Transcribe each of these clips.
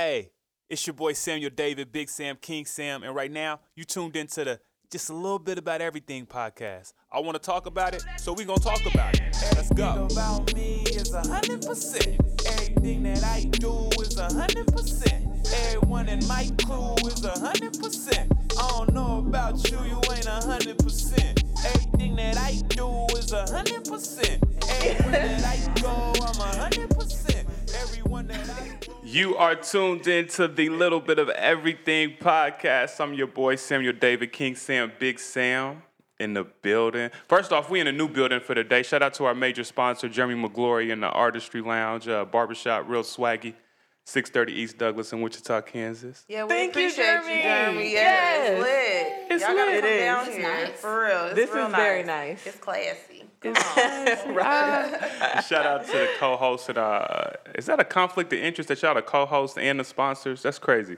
Hey, it's your boy Samuel David, Big Sam, King Sam, and right now you tuned into the Just a Little Bit About Everything podcast. I want to talk about it, so we going to talk about it. Let's go. about me is 100%. Everything that I do is 100%. Everyone in my crew is 100%. I don't know about you, you ain't 100%. Everything that I do is 100%. That I go, I'm 100%. You are tuned into the Little Bit of Everything podcast. I'm your boy Samuel David, King Sam, Big Sam in the building. First off, we in a new building for the day. Shout out to our major sponsor, Jeremy McGlory in the Artistry Lounge, uh, barbershop, real swaggy. 630 East Douglas in Wichita, Kansas. Yeah, we Thank you, appreciate Jeremy. Jeremy. Yeah, it's lit. It's Y'all gotta lit. come It down is. here nice. for real. It's This real is very nice. It's classy. Come on. right. Shout out to the co-host and uh, is that a conflict of interest that y'all the co-host and the sponsors? That's crazy.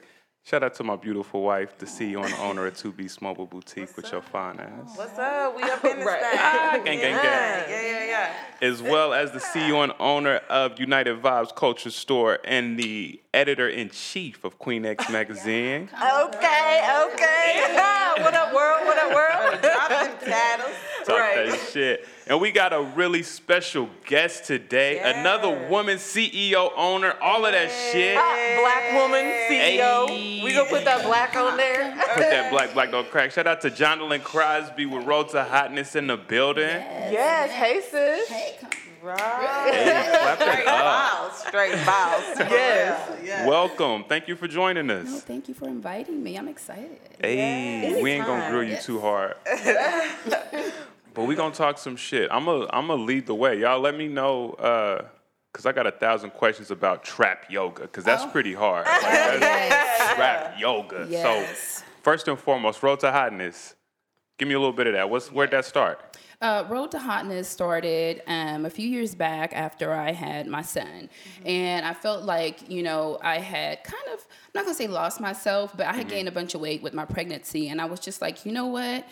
Shout out to my beautiful wife, the CEO and owner of 2B Mobile Boutique with your fine ass. What's up? We up in this Right. Ah, gang, gang, yeah, gang. yeah, yeah, yeah. As well as the CEO and owner of United Vybez Culture Store and the editor-in-chief of Queen X Magazine. Okay, okay. what up, world? What up, world? Drop them titles. Talk Right. that shit. And we got a really special guest today. Another woman CEO, owner, all of that shit. Black woman CEO. Hey. We gonna put that black on there. Put that black, black don't crack. Shout out to Jondalyn Crosby with Road to Hauteness in the building. Yes. Hey, sis. Hey, come Right. Clap it Straight up. Straight balls. Yes. Yeah. Welcome. Thank you for joining No, us. thank you for inviting me. I'm excited. Hey, we ain't gonna grill you Yes. too hard. but we gonna talk some shit. I'm gonna I'm gonna lead the way. Y'all let me know uh cause I got a thousand questions about trap yoga, cause that's pretty hard. Like, that's trap yoga. Yes. So first and foremost, Road to Hauteness. Give me a little bit of that. What's where'd that start? Uh, Road to Hauteness started um, a few years back after I had my son. And I felt like, you know, I had kind of, I'm not gonna say lost myself, but I had gained a bunch of weight with my pregnancy. And I was just like, you know what?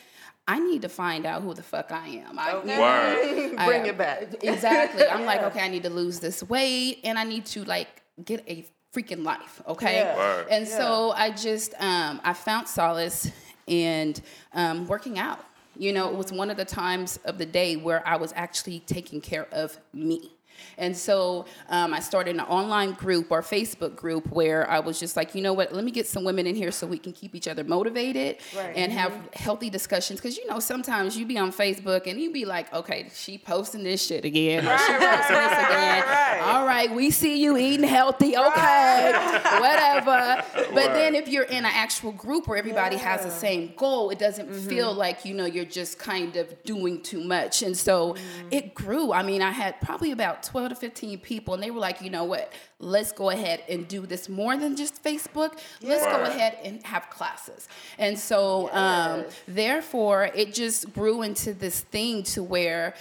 I need to find out who the fuck I am. I, you know, Word. I- Bring it back. Exactly. I'm like, okay, I need to lose this weight and I need to like get a freaking life. Okay. Yeah. Word. And so I just um, I found solace in um, working out. You know, it was one of the times of the day where I was actually taking care of me. And so um, I started an online group or Facebook group where I was just like, you know what, let me get some women in here so we can keep each other motivated Right. and have mm-hmm. healthy discussions. Because, you know, sometimes you be on Facebook and you be like, okay, she posting this shit again. Or she posting this again. right. All right, we see you eating healthy. Okay, whatever. But Word. then if you're in an actual group where everybody has the same goal, it doesn't mm-hmm. feel like you know you're just kind of doing too much. And so mm-hmm. it grew. I mean, I had probably about 12 to 15 people, and they were like, you know what? Let's go ahead and do this more than just Facebook. Let's go ahead and have classes. And so, um, therefore, it just grew into this thing to where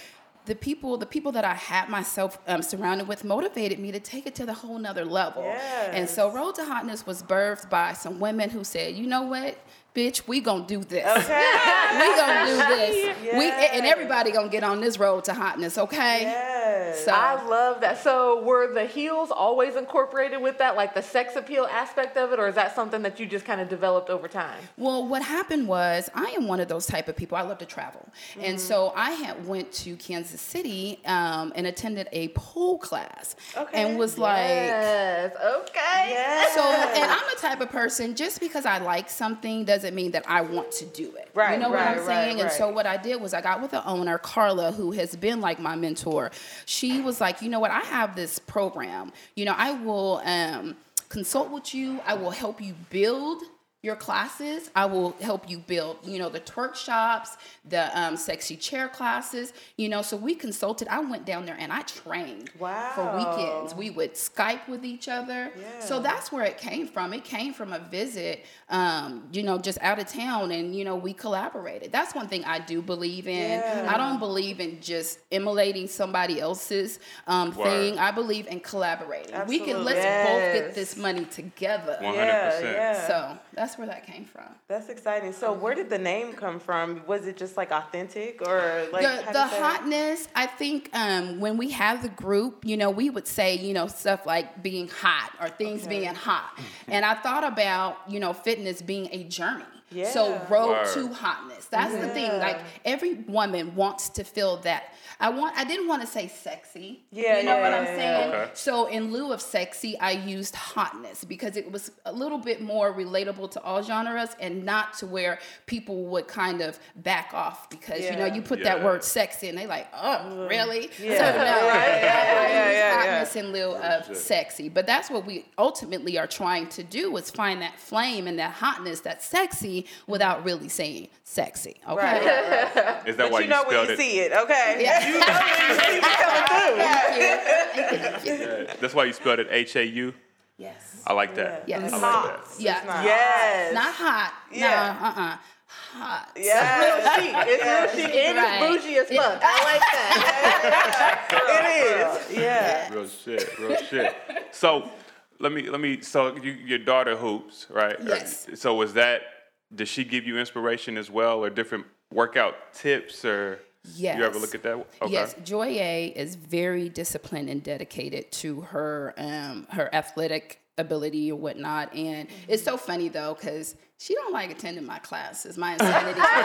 the people the people that i had myself um, surrounded with motivated me to take it to the whole nother level and so road to hauteness was birthed by some women who said you know what bitch we gonna do this we gonna do this we and everybody gonna get on this road to hauteness okay Yes. so I love that. So were the heels always incorporated with that, like the sex appeal aspect of it, or is that something that you just kind of developed over time? Well, what happened was I am one of those type of people. I love to travel, and so I had went to Kansas City um, and attended a pole class, and was like, yes. Okay. Yes. So, and I'm the type of person, just because I like something doesn't mean that I want to do it. Right, You know what I'm right, saying? And so, what I did was I got with the owner, Carla, who has been like my mentor. She was like, you know what? I have this program. You know, I will um, consult with you, I will help you build your classes. I will help you build, you know, the twerk shops, the um, sexy chair classes, you know. So we consulted. I went down there and I trained wow. for weekends. We would Skype with each other. Yeah. So that's where it came from. It came from a visit, um, you know, just out of town, and you know, we collaborated. That's one thing I do believe in. Yeah. I don't believe in just emulating somebody else's um, thing. I believe in collaborating. We can let's Absolutely. both get this money together. 100%. Yeah, yeah. So that's that's where that came from. That's exciting. So where did the name come from? Was it just like authentic or like the, the hotness i think um, when we have the group you know we would say you know stuff like being hot or things Okay. being hot and i thought about you know fitness being a journey Yeah. so road Word. to hotness that's the thing like every woman wants to feel that i want i didn't want to say sexy Yeah, you know yeah, what i'm yeah, saying. Okay. so in lieu of sexy i used hotness because it was a little bit more relatable to all genres and not to where people would kind of back off because you know you put that word sexy and they like, oh, mm. really? Yeah. So no, Yeah, I- yeah, I yeah, use yeah, yeah. hotness in lieu of sexy. But that's what we ultimately are trying to do is find that flame and that hotness that's sexy without really saying sexy. Okay. Right, right, right. Is that But why you know when spelled you it? see it, okay? Yeah. You know when you see it coming through. Thank you. Yeah, That's why you spelled it H A U. Yes. I like that. Yeah. I Yes. like Hot. that. Yeah. not- Yes. Not hot. Yeah. No, uh-uh. Hot. Yes. chic. It's real chic and Right. it's bougie as fuck. I like that. It is. Yeah. Real shit. Real shit. So let me let me. So you, your daughter hoops, right? Yes. So was that? Did she give you inspiration as well, or different workout tips, or Yes. you ever look at that? Okay. Yes, Joy A is very disciplined and dedicated to her um, her athletic ability or whatnot. And it's so funny though because she don't like attending my classes, my insanity classes.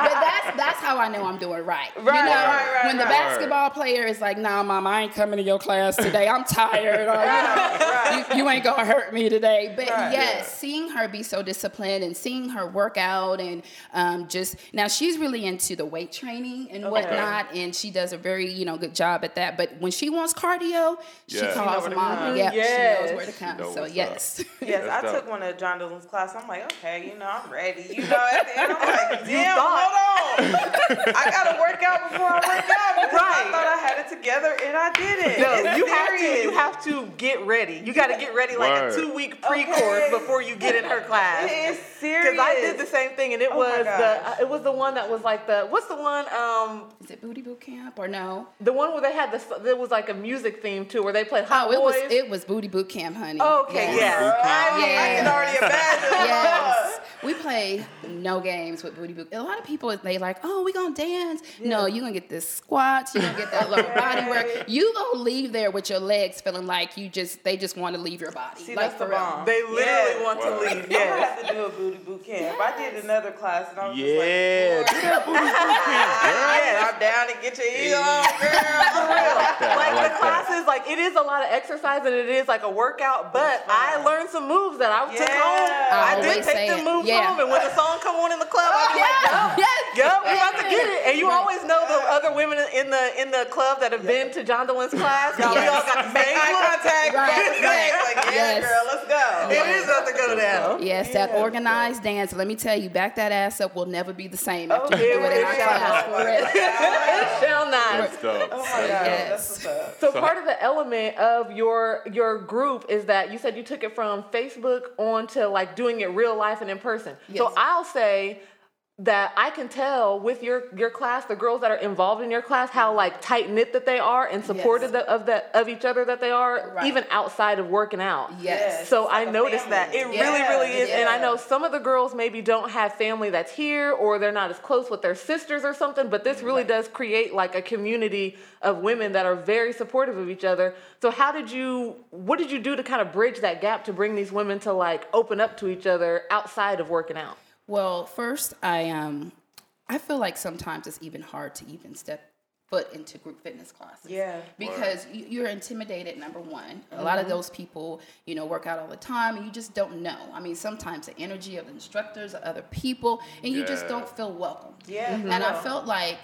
But that's that's how I know I'm doing right. you know, Right, right, right, when the right. basketball player is like, "Nah, mom, I ain't coming to your class today. I'm tired," or you know, you, you ain't gonna hurt me today. But Right. yes, Yeah. seeing her be so disciplined and seeing her work out and um, just now she's really into the weight training and whatnot, and she does a very you know good job at that. But when she wants cardio, she Yeah. She calls where to mom. come. Yep, she knows where to come. know So what's up. yes, Yes, That's I dope. took one of Jondalyn's class. I'm like, okay, you know, I'm ready. You know, at the end, I'm like, damn, hold on. I gotta work out before I work out because I Right. thought I had it together and I didn't. No, It's you have to. You have to get ready. You got to get ready like Word. a two week pre course Okay. before you get in her class. It is serious. Because I did the same thing, and it Oh was the uh, it was the one that was like the what's the one um is it booty boot camp or no? the one where they had this there was like a music theme too where they played Hot Oh, it was it was booty boot camp, honey. okay, Yes. yeah. Girl, I, mean, I Yeah. can already imagine. Yes, we play no games with booty boot. A lot of people they like, oh, we gonna dance. No, you gonna get this squats. You gonna get that lower body work. You gonna leave there with your legs feeling like you just they just want to leave your body. See, like that's the for real. bomb. They literally Yeah. want to Wow. leave. I Yes. have to do a booty boot camp. I did another class and I was Yeah. just Do that booty boot camp, girl. like, yeah, I'm down to get your heel on, girl. For real. that. I Like like the classes, like it is a lot of exercise and it is like a workout, but I learned some moves that I took Yeah. home. I, I did take say them moves Yeah. home, and when the song come on in the club, I was like, Yeah. Yes. Yup, we about to get it. And you always know the other women in the in the club that have been to Jondalyn's class. Y'all, we Yes. all got the Make same eye contact, Right. Right. Like, yeah, Yes. girl, let's go. It is about to go down. Yes, that Yeah. organized dance. Let me tell you, back that ass up will never be the same after Okay, you do it in our class. It shall not. Oh my God, Yes. that's. So part of the element of your your group is that you said you took it from Facebook on to like doing it real life and in person. So I'll say that I can tell with your your class, the girls that are involved in your class, how like tight knit that they are and supportive Yes. of that of each other that they are, Right. even outside of working out. Yes. So It's I like a noticed that it family. really, really is, and I know some of the girls maybe don't have family that's here, or they're not as close with their sisters or something. But this really does create like a community of women that are very supportive of each other. So how did you? What did you do to kind of bridge that gap to bring these women to like open up to each other outside of working out? Well, first, I um, I feel like sometimes it's even hard to even step foot into group fitness classes. Yeah. Because you- you're intimidated. Number one, a lot Mm-hmm. of those people, you know, work out all the time, and you just don't know. I mean, sometimes the energy of the instructors, other people, and you just don't feel welcome. Yeah, And I felt like.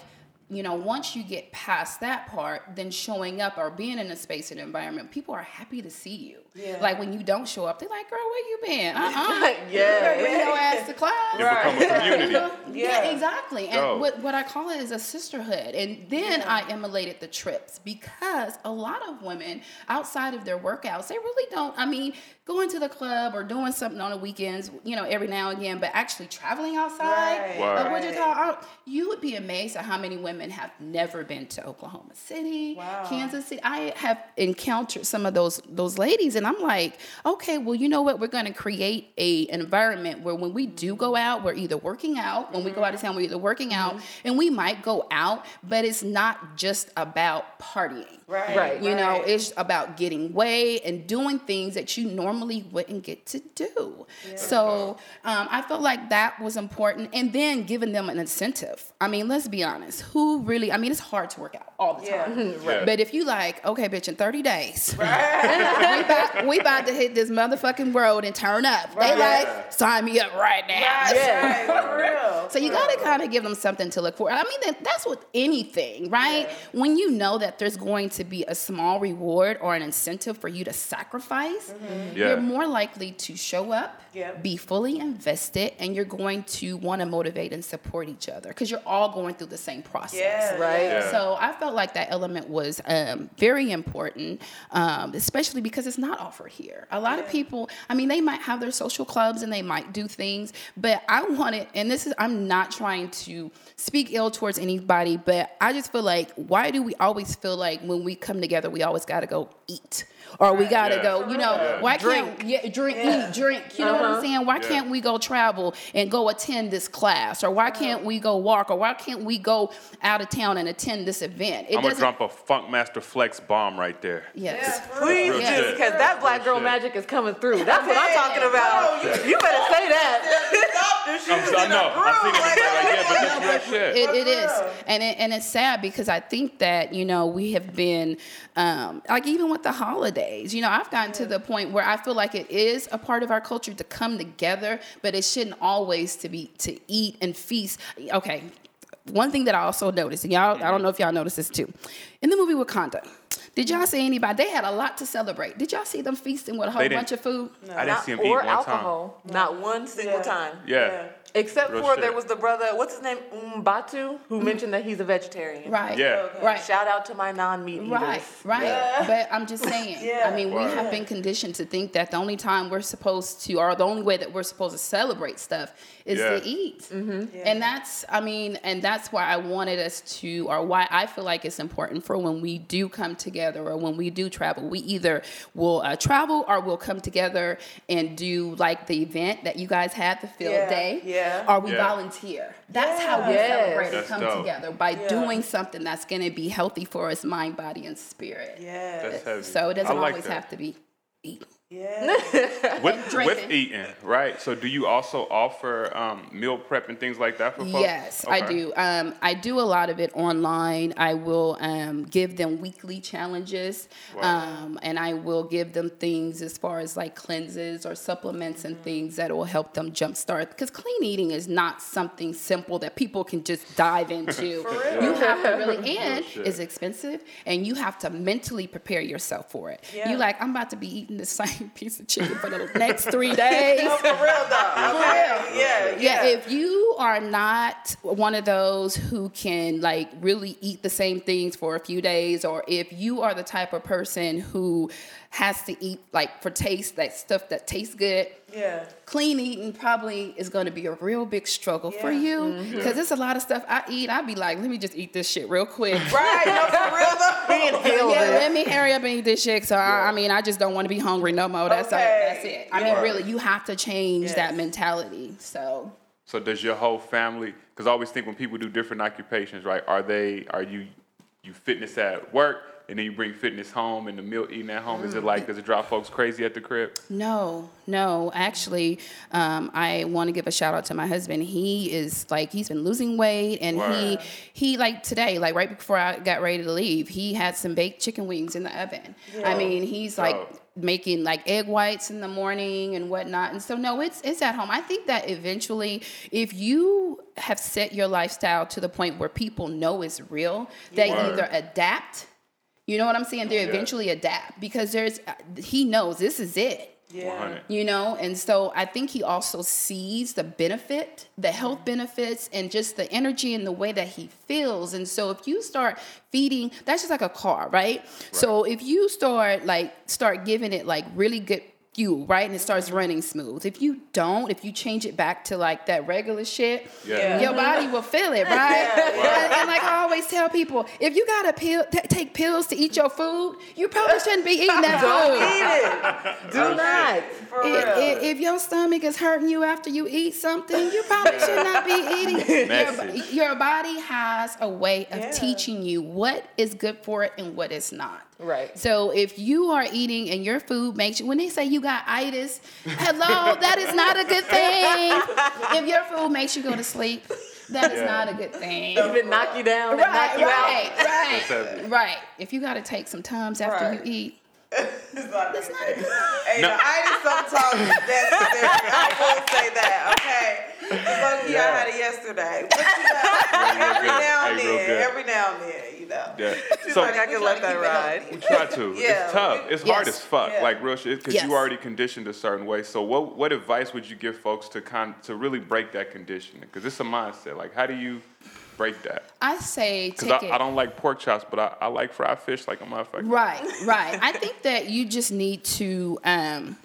You know, once you get past that part, then showing up or being in a space and environment, people are happy to see you. Yeah. Like when you don't show up, they're like, "Girl, where you been? Uh-uh. Yeah. Bring your ass to class." It become a community. Yeah, Yeah. exactly. And Dope. what, what I call it is a sisterhood. And then I emulated the trips because a lot of women outside of their workouts, they really don't, I mean, going to the club or doing something on the weekends, you know, every now and again, but actually traveling outside Right. Wow. of Wichita, I- you would be amazed at how many women women have never been to Oklahoma City, Wow. Kansas City. I have encountered some of those those ladies, and I'm like, okay, well, you know what? We're going to create a an environment where when we do go out, we're either working out. When we go out of town, we're either working out, and we might go out, but it's not just about partying. Right. Right. You know, it's about getting weight and doing things that you normally wouldn't get to do. So um, I felt like that was important. And then giving them an incentive. I mean, let's be honest. Who really, I mean, it's hard to work out all the Yeah. time. Right. But if you like, okay, bitch, in 30 days, we, about, we about to hit this motherfucking road and turn up. They Right. like, sign me up right now. Right, Yeah. right, for real. So you got to kind of give them something to look for. I mean, that, that's with anything, right? When you know that there's going to be a small reward or an incentive for you to sacrifice, mm-hmm. Yeah. you're more likely to show up, Yep. be fully invested, and you're going to want to motivate and support each other because you're all going through the same process. Yeah. Right. Yeah. So I felt like that element was um, very important, um, especially because it's not offered here. A lot of people, I mean, they might have their social clubs and they might do things, but I wanted, and this is, I'm not trying to speak ill towards anybody, but I just feel like, why do we always feel like when we come together, we always got to go eat? Or we gotta Yeah. go, you know, Yeah. why can't yeah, drink, eat, drink? You know what I'm saying? Why Yeah. can't we go travel and go attend this class? Or why can't we go walk? Or why can't we go out of town and attend this event? It I'm gonna doesn't- drop a Funkmaster Flex bomb right there. Yes. Please, Real just because that black girl shit. magic is coming through. That's what I'm talking about. You better say that. I'm, I know. I'm thinking about it like, yeah, but that's real shit. It, it is, and it, and it's sad because I think that you know we have been um, like even with the holidays. You know, I've gotten to the point where I feel like it is a part of our culture to come together, but it shouldn't always to be to eat and feast. Okay, one thing that I also noticed, and y'all, I don't mm-hmm. know if y'all noticed this too, in the movie Wakanda. Did y'all see anybody? They had a lot to celebrate. Did y'all see them feasting with a whole bunch of food? I didn't see him eat or one time. alcohol. Not one single Yeah. time. Yeah. Except Real for shit. there was the brother, what's his name? Umbatu, who mentioned that he's a vegetarian. Right. Yeah. Right. Shout out to my non-meat eaters. Right, right. But I'm just saying. Yeah. I mean, we Right. have been conditioned to think that the only time we're supposed to, or the only way that we're supposed to celebrate stuff, is Yeah. to eat. Yeah. And that's, I mean, and that's why I wanted us to, or why I feel like it's important for when we do come together or when we do travel. We either will uh, travel or we'll come together and do like the event that you guys had, the field Yeah, day. yeah. Or we Yeah. volunteer. That's how we Yes. celebrate and come dope. together by Yeah. doing something that's going to be healthy for us, mind, body, and spirit. Yeah. So it doesn't like always that. have to be eat. Yeah. with, with eating, right? So do you also offer um, meal prep and things like that for folks? Yes, I do. Um, I do a lot of it online. I will um, give them weekly challenges, um, and I will give them things as far as like cleanses or supplements and things that will help them jumpstart. Because clean eating is not something simple that people can just dive into. You have to really, and shit. it's expensive, and you have to mentally prepare yourself for it. Yeah. You like, I'm about to be eating the piece of chicken for the next three days. No, for real though. Okay. Yeah. yeah, if you are not one of those who can like really eat the same things for a few days, or if you are the type of person who has to eat like for taste, that stuff that tastes good, yeah. clean eating probably is going to be a real big struggle for you mm-hmm. because there's a lot of stuff I eat. I'd be like, let me just eat this shit real quick. Right. No, for real though. Yeah, let me hurry up and eat this shit. So I, I mean, I just don't want to be hungry no more. That's Okay. that's it. I Yeah. mean, really, you have to change Yes. that mentality. So So does your whole family? Because I always think when people do different occupations, right? Are they? Are you? You fitness at work, and then you bring fitness home, and the meal eating at home. Is it like? Does it drive folks crazy at the crib? No, no. Actually, um, I want to give a shout out to my husband. He is like he's been losing weight, and he Word. he like today, like right before I got ready to leave, he had some baked chicken wings in the oven. I mean, he's like making like egg whites in the morning and whatnot. And so no, it's it's at home. I think that eventually, if you have set your lifestyle to the point where people know it's real, they Word. either adapt. You know what I'm saying? They Yeah. eventually adapt because there's uh, he knows this is it. Yeah. you know? And so i think he also sees the benefit the mm-hmm. health benefits and just the energy and the way that he feels. And so if you start feeding that's just like a car right, so if you start like start giving it like really good fuel, right? And it starts running smooth. If you don't, if you change it back to like that regular shit, Yeah. your body will feel it, right? And, and like I always tell people, if you gotta pill, t- take pills to eat your food, you probably shouldn't be eating that food. Do not. For I- real. i- If, your stomach is hurting you after you eat something, you probably should not be eating. Message. Your, your body has a way of Yeah. teaching you what is good for it and what is not. Right. So if you are eating and your food makes you, when they say you got itis, hello, that is not a good thing. If your food makes you go to sleep, that is Yeah. not a good thing. Even knock you down and knock Right, you right, out. right, heavy. right. If you got to take some times after Right. you eat, It's not that's good. not a good Hey, No. the itis sometimes is necessary. I will say that, okay? Low-key, I had it yesterday. But you know, every now and then, every now and then, you know. Yeah. She's So like, I can let that ride. we try to. Yeah. It's tough. It's hard as fuck. Yeah. Like real shit, because Yes. you already conditioned a certain way. So what what advice would you give folks to kind to really break that conditioning? Because it's a mindset. Like how do you break that? I say Because I. I don't like pork chops, but I, I like fried fish like a motherfucker. Right, right. I think that you just need to um,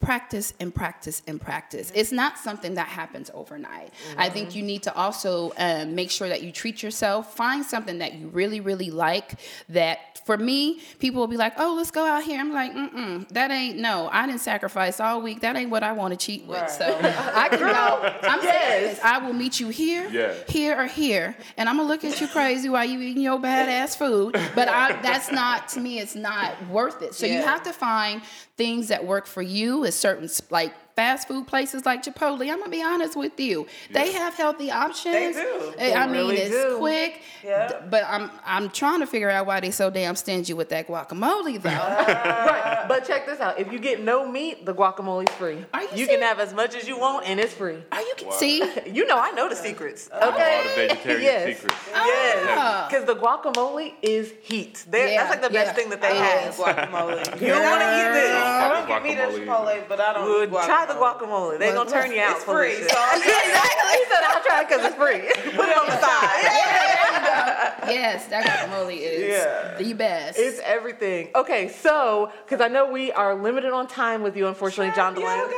practice and practice and practice. It's not something that happens overnight. I think you need to also um, make sure that you treat yourself. Find something that you really, really like. That for me, people will be like, "Oh, let's go out here." I'm like, "Mm-mm, that ain't no. I didn't sacrifice all week. That ain't what I want to cheat with." Right. So I can go. I'm serious. I will meet you here, Yeah. here, or here, and I'm gonna look at you crazy while you eating your badass food. But I, that's not to me. It's not worth it. So you have to find things that work for you. Is certain like fast food places like Chipotle. I'm gonna be honest with you. They have healthy options. They do. Eh, I mean, really it's do. quick. Yeah. But I'm I'm trying to figure out why they so damn stingy with that guacamole though. Right. But check this out. If you get no meat, the guacamole's free. Are you You can have as much as you want and it's free. Are you see? You know I know the secrets. All the vegetarian Yes. secrets. Yes. Ah. Because the guacamole is heat. Yeah, That's like the best yeah. thing that they It have. guacamole. You don't want to eat this. I don't get meat at guacamole. Chipotle, but I don't Good. eat guacamole. Try the guacamole. They're gonna turn you out It's for free, this so shit. I'll exactly. He said I'll try it because it's free. Put it on the side. yes, that guacamole is Yeah. the best. It's everything. Okay, so because I know we are limited on time with you, unfortunately, Jondalyn.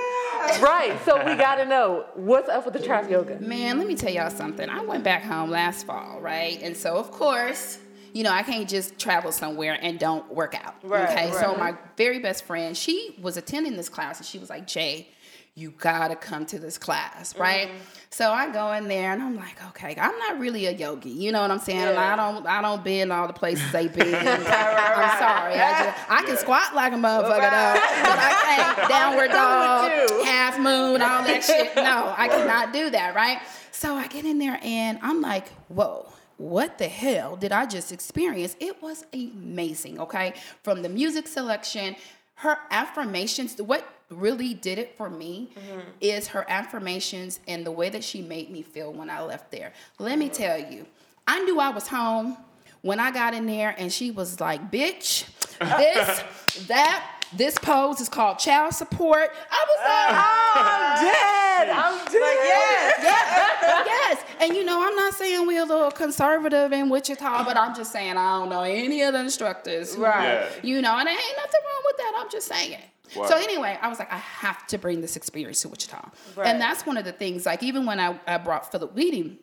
Right. So we gotta know what's up with the trap yoga. Man, let me tell y'all something. I went back home last fall, right? And so, of course, you know, I can't just travel somewhere and don't work out. Right, okay. So, my very best friend, she was attending this class and she was like, Jay, you gotta come to this class, right? Mm-hmm. So I go in there and I'm like, okay, I'm not really a yogi, you know what I'm saying? Yeah. I don't, I don't be in all the places they be. I'm sorry, I just, I can squat like a motherfucker though, but I can't downward dog, half moon, all that shit. No, I cannot do that, right? So I get in there and I'm like, whoa. What the hell did I just experience? It was amazing, okay? From the music selection, her affirmations, what really did it for me mm-hmm. is her affirmations and the way that she made me feel when I left there. Let me tell you, I knew I was home when I got in there and she was like, bitch, this, that, this pose is called child support. I was like, Oh, I'm dead. I'm dead. Like, yes. yes, yes. And you know, I'm not saying we're a little conservative in Wichita, but I'm just saying I don't know any of the instructors. Right. Yeah. You know, and there ain't nothing wrong with that. I'm just saying. Wow. So anyway, I was like, I have to bring this experience to Wichita. Right. And that's one of the things, like even when I, I brought Philip Weeding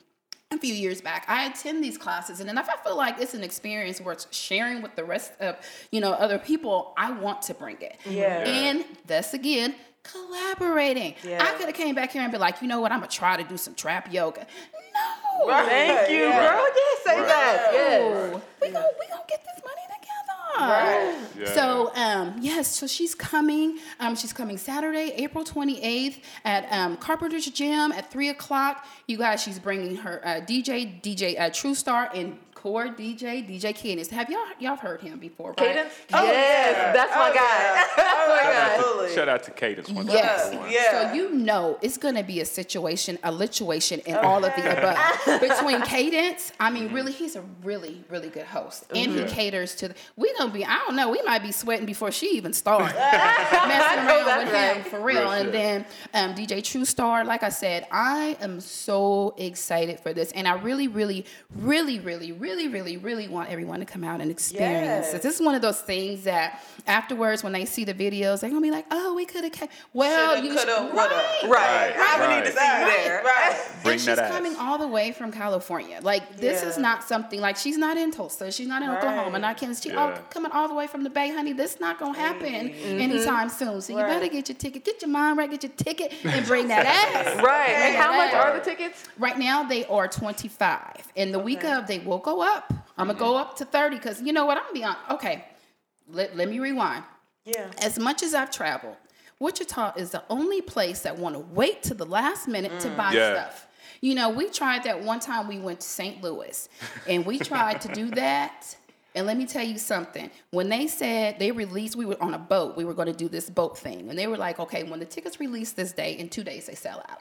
a few years back, I attend these classes, and then if I feel like it's an experience worth sharing with the rest of, you know, other people, I want to bring it. Mm-hmm. Yeah. And that's again collaborating. Yeah. I could have came back here and be like, you know what, I'm gonna try to do some trap yoga. No. Right. Thank you, Yeah. girl. Yes, say that. Yes. No. We gonna we gonna get this money together. Right. Yeah. So um, yes, so she's coming. Um, she's coming Saturday, April 28th at um, Carpenter's Gym at three o'clock. You guys, she's bringing her uh, DJ, DJ uh, True Star, and core DJ, DJ Cadence. Have y'all y'all heard him before? Right? Cadence? Oh, yes, yeah. that's my Oh, guy. yeah. That's my Oh, guy. Shout out to, shout out to Cadence. One Yes. time. Yeah. So you know it's gonna be a situation, a lituation, and all of the above. Between Cadence, I mean, really, he's a really, really good host, and he caters to. The, we gonna be, I don't know, we might be sweating before she even starts messing around with right. him for real. Real and shit. then um, DJ True Star, like I said, I am so excited for this, and I really, really, really, really, really really, really, really want everyone to come out and experience Yes. this. This is one of those things that afterwards, when they see the videos, they're gonna be like, "Oh, we could have came." Well, Shoulda, you coulda, should- woulda. right. Right. I would need to see Right. there. Right. Bring and she's that ass. coming all the way from California. Like this is not something like she's not in Tulsa, she's not in Oklahoma, not Kansas. She all Yeah. coming all the way from the Bay, honey. This not gonna happen mm-hmm. anytime soon. So you better get your ticket, get your mind right, get your ticket, and bring that ass. Right. And how much Right. are the tickets? Right now they are 25. And the week of they will go up. I'm gonna go up to 30 because you know what? I'm gonna be on. Okay, let, let me rewind. Yeah. As much as I've traveled, Wichita is the only place that want to wait to the last minute to buy Yeah. stuff. You know, we tried that one time we went to St. Louis and we tried to do that. And let me tell you something. When they said they released, we were on a boat, we were going to do this boat thing. And they were like, okay, when the tickets release this day, in two days they sell out.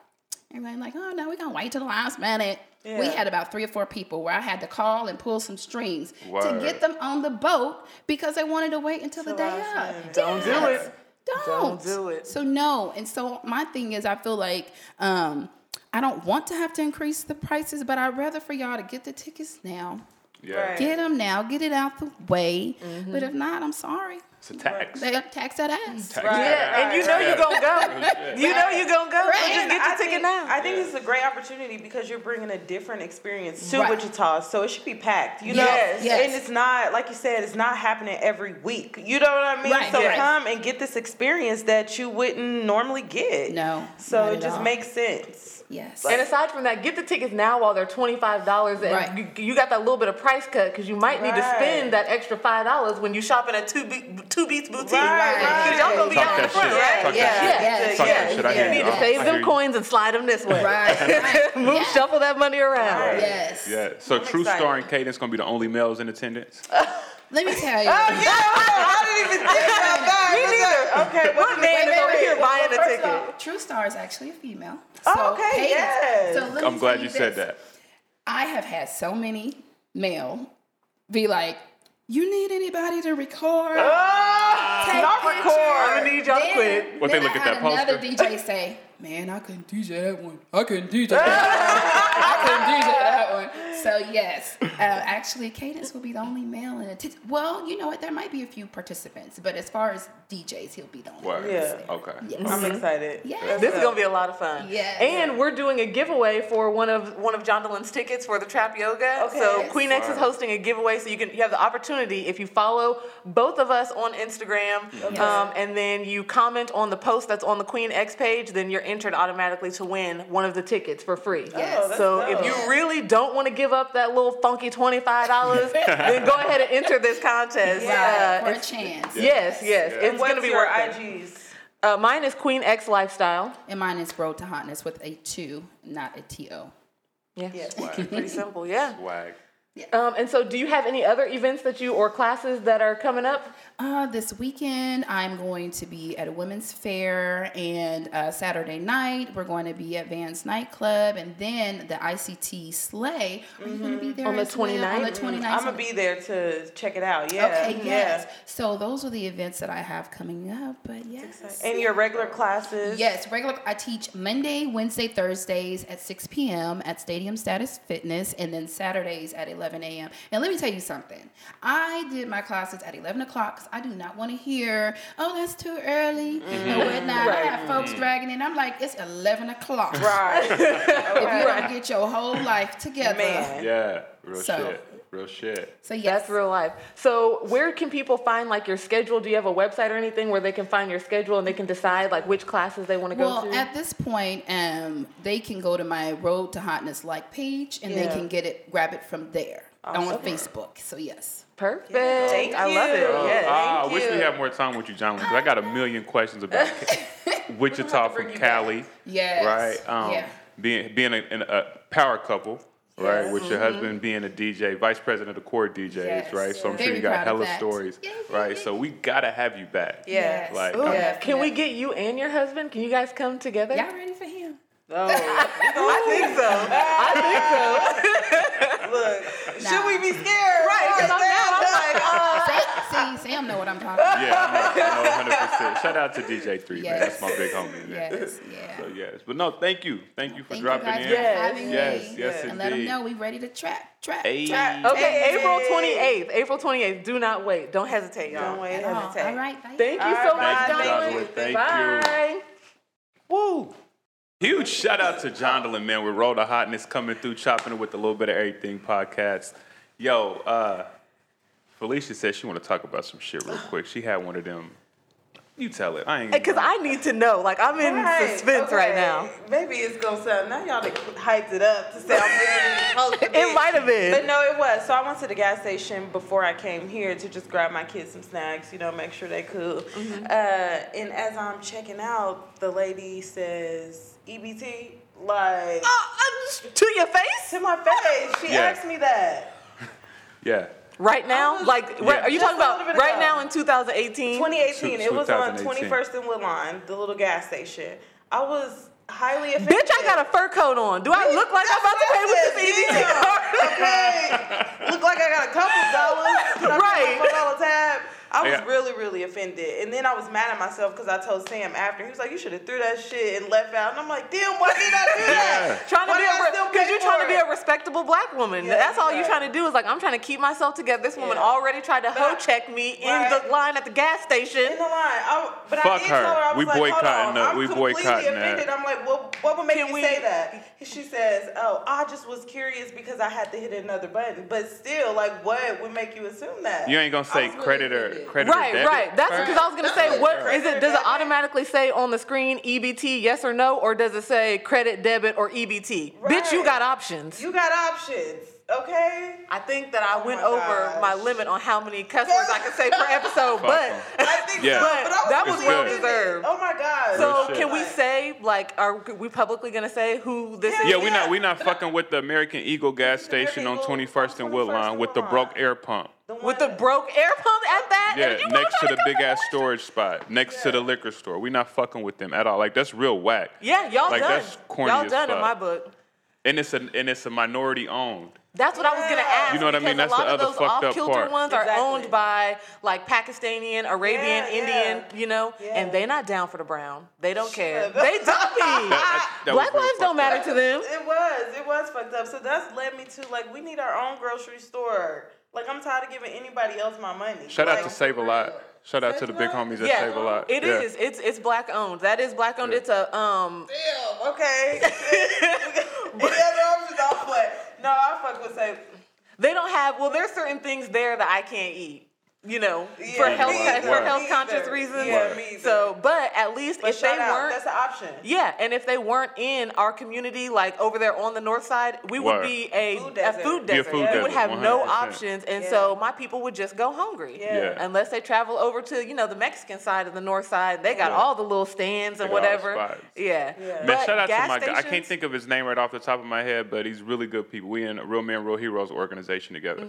Everybody like, oh no, we're gonna wait till the last minute. We had about three or four people where I had to call and pull some strings to get them on the boat because they wanted to wait until the Till day last of. minute. Don't do it. Don't. Don't do it. So no. And so my thing is I feel like um I don't want to have to increase the prices, but I'd rather for y'all to get the tickets now. Yeah. Right. Get them now, get it out the way. Mm-hmm. But if not, I'm sorry. It's a tax. They tax that ass. Tax Right. that Yeah, and you ass. know you're gonna go. You know you're gonna go. So just get I your ticket think, now. I think this is a great opportunity because you're bringing a different experience to Right. Wichita, so it should be packed. You Yes, know, yes. and it's not like you said, it's not happening every week. You know what I mean? Right, so right. come and get this experience that you wouldn't normally get. No, so not it at just all. makes sense. Yes. And aside from that, get the tickets now while they're twenty five dollars, and Right. you, you got that little bit of price cut because you might need to spend that extra five dollars when you shopping at two Be- two Beatz Boutique. Right, right. y'all gonna be Talk out in the that front, shit. right? Talk Yeah. that shit. Yes. Talk Yeah. that shit. I Yeah. You need to I save them coins and slide them this way. Right. right. Move, Yeah. shuffle that money around. Right. Yes. Yeah. So I'm True excited. Star and Cadence gonna be the only males in attendance. Let me tell you. Oh yeah, I didn't even think about that. Me neither. Okay, What what man is over here Well, buying a ticket? of all, True Star is actually a female. Oh, okay, Cadence- yes. So let me I'm glad tell you said that. I have had so many male be like, "You need anybody to record? Ah, Take not pictures." record. I'm gonna need y'all to Then- quit. What, they look I at had that poster? Another DJ say, "Man, I couldn't DJ that one. I couldn't DJ that. one. I couldn't DJ that one." So yes, uh, actually, Cadence will be the only male in it. Well, you know what? There might be a few participants, but as far as DJs, he'll be the only. Word. one Yeah. Okay. Yes. I'm excited. Yes. This is gonna be a lot of fun. Yes. And we're doing a giveaway for one of one of Jondalyn's tickets for the trap yoga. Okay. So Yes. Queen X is hosting a giveaway, so you can you have the opportunity if you follow both of us on Instagram, um, and then you comment on the post that's on the Queen X page, then you're entered automatically to win one of the tickets for free. Yes. Oh, so dope. if you really don't want to give up that little funky twenty five dollars, then go ahead and enter this contest. Right, Uh, for a chance. Yes, yes, Yeah. it's gonna be your worth. IGs? Uh, mine is Queen X Lifestyle. And mine is Road to Hauteness with a two, not a T O. Yeah, Yes. pretty simple. Yeah. Swag. Um, and so, do you have any other events that you or classes that are coming up? Uh, this weekend, I'm going to be at a women's fair, and uh, Saturday night, we're going to be at Vans Nightclub, and then the ICT Sleigh. Are you going to be there On the as well? On 29th? the 29th. I'm gonna be there to check it out. Yeah. Okay, yeah. yes. So those are the events that I have coming up, but yes. And your regular classes. Yes, regular. I teach Monday, Wednesday, Thursdays at 6 p.m. at Stadium Status Fitness, and then Saturdays at 11 a.m. And let me tell you something. I did my classes at 11 o'clock I do not want to hear, "Oh, that's too early" and whatnot. I have folks dragging in. I'm like, it's 11 o'clock. Right. If you don't get your whole life together, Man. Yeah. Real So- shit. Real shit. So yes, That's real life. So, where can people find like your schedule? Do you have a website or anything where they can find your schedule and they can decide like which classes they want to go Well, to? at this point, um, they can go to my Road to Hauteness like page, and they can get it, grab it from there on Facebook. So yes. Perfect. Thank I love it. you. Yes. Ah, I Thank wish we had more time with you, John, because I got a million questions about Wichita from Cali. Yes. Right? Um, Yeah. Being being a, in a power couple, right? Yes. With your husband being a DJ, vice president of the core DJs, Yes. right? So I'm sure you got hella stories, Yeah. right? So we gotta have you back. Yeah. Like, Ooh, I'm- Yeah. Can we get you and your husband? Can you guys come together? Y'all ready for him? Oh, I think so. I think so. Look. Nah. Should we be scared? Right, because I'm now I'm like, uh, see, Sam know what I'm talking about. Yeah, I know, I know 100%. Shout out to DJ3, man. That's my big homie, man. Yes, yeah. So, yes. But no, thank you. Thank you for Thank dropping you guys in. for Yes. having Yes, me. yes, And let them know we ready to trap, trap, Hey. trap. okay, Hey. April 28th. April 28th. Do not wait. Don't hesitate, y'all. Don't wait, At all. hesitate. All right, bye. Thank you All so right, much, bye. Thank you. Bye. Woo! Huge shout out to Jondalyn, man, with Road to Hauteness coming through, chopping it with a little bit of everything podcast. Yo, uh, Phylicia said she want to talk about some shit real quick. She had one of them. You tell it. I ain't. Because I need to know. Like, I'm in Right, suspense right now. Maybe it's gonna sound now y'all done hyped it up to sound really close to It might have been. But no, it was. So I went to the gas station before I came here to just grab my kids some snacks, you know, make sure they cool. Mm-hmm. Uh, and as I'm checking out, the lady says EBT, like Uh, to your face? to my face. She Yeah. asked me that. Yeah. Right now? was- Like, what, Yeah. are you Just talking about right ago. now in 2018? 2018. It was on 21st and Woodlawn, the little gas station. I was highly offended. Bitch, I got a fur coat on. Do I look like I'm about to pay with this EBT card? okay. Look like I got a couple dollars. Right. Four dollar tab. I was Yeah. really, really offended. And then I was mad at myself because I told Sam after. He was like, you should have threw that shit and left out. And I'm like, damn, why did I do that? trying to Why be did I still a because you're trying for to be a respectable black woman. Yeah, That's all you're trying to do is like I'm trying to keep myself together. This woman Yeah. already tried to But hoe check me in the line at the gas station. In the line. I, but Fuck I did her. tell her, I was We like, hold on. that. I'm We completely boycotting that. offended. I'm like, what, what would make Can you we- say that? She says, oh, I just was curious because I had to hit another button. But still, like, what would make you assume that? You ain't gonna I say was really credit or offended. credit or Right, debit right. That's because I was gonna say, what is it? Does it automatically say on the screen EBT yes or no, or does it say credit, debit, or EBT? Bitch, you got options. You got options, okay? I think that I Oh went my over gosh. my limit on how many cuss words I could say per episode, Fuck but 'em. I think Yeah. so, But but was that was well deserved. Oh my god. Real so shit. can we say like are we publicly gonna say who this is? Yeah, we not we not fucking with the American Eagle gas station on 21st and on 21st Woodlawn with the broke air pump. the With the broke air pump at that? Yeah, you next to the big ass storage spot, next to the liquor store. We're not fucking with them at all. Like that's real whack. Yeah, y'all Like, done. that's corny y'all as done in my book. And it's a and it's a minority owned. That's what I was gonna ask. You know what I mean? because That's a lot the of other those fucked up off-kilter part. ones are owned by like Pakistani, Arabian, Yeah, yeah. Indian, you know, Yeah. and they're not down for the brown. They don't care. They up. don't be. That- that Black lives don't matter up. to them. It was. It was fucked up. So that's led me to like we need our own grocery store. Like I'm tired of giving anybody else my money. Shout out to Save a Lot. Shout out to the big Save a Lot? homies at Yeah, Save a Lot. it yeah. is. It's it's black owned. That is black owned. Yeah. It's a um. Damn. Okay. Any other options? I'll play. No, I fuck with say. They don't have. Well, there's certain things there that I can't eat. You know, for health me either. for health Me conscious reasons. Yeah. So, but at least But if they out, weren't, that's an option. Yeah, and if they weren't in our community, like over there on the north side, we would be a Food a desert. food Be a desert. food we desert, would have no 100%. options, and Yeah. so my people would just go hungry. Yeah. Yeah. Unless they travel over to you know the Mexican side of the north side, they got Yeah. all the little stands and They got all the whatever. Yeah. Yeah. Man, But shout out to gas my guy. I can't think of his name right off the top of my head, but he's really good people. We in a Real Men, Real Heroes organization together,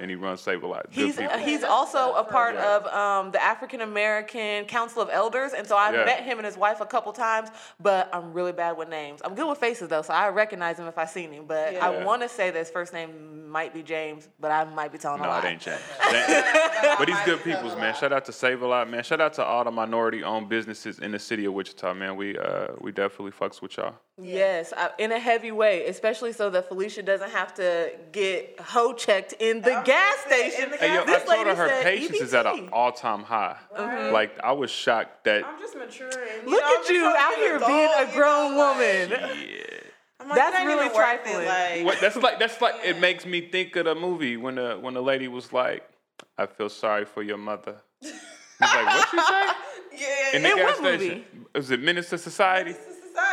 and he runs Save a Lot. Good Mm-hmm. He's people. he's That's also a part Yeah. of um, the African American Council of Elders, and so I've Yeah. met him and his wife a couple times. But I'm really bad with names. I'm good with faces though, so I recognize him if I seen him. But I Yeah. want to say that his first name might be James, but I might be telling a No, lie. it ain't James. But he's good peoples, man. Shout out to Save a Lot, man. Shout out to all the minority-owned businesses in the city of Wichita, man. We uh we definitely fucks with y'all. Yes, I, in a heavy way, especially so that Phylicia doesn't have to get hoe checked in the I'm gas gonna say, in station. the Hey, yo, I This told her lady her said patience is at an all-time high. Right. Like I was shocked that. I'm just maturing. Look know, at you out here adult, being a you know, grown like- woman. Yeah. Like, That's it ain't really even it, trifling. Like, What, that's like that's like it makes me think of the movie when the when the lady was like, "I feel sorry for your mother." He's like, "What you say?" yeah, In the In gas what station. movie? Was it Menace II Society?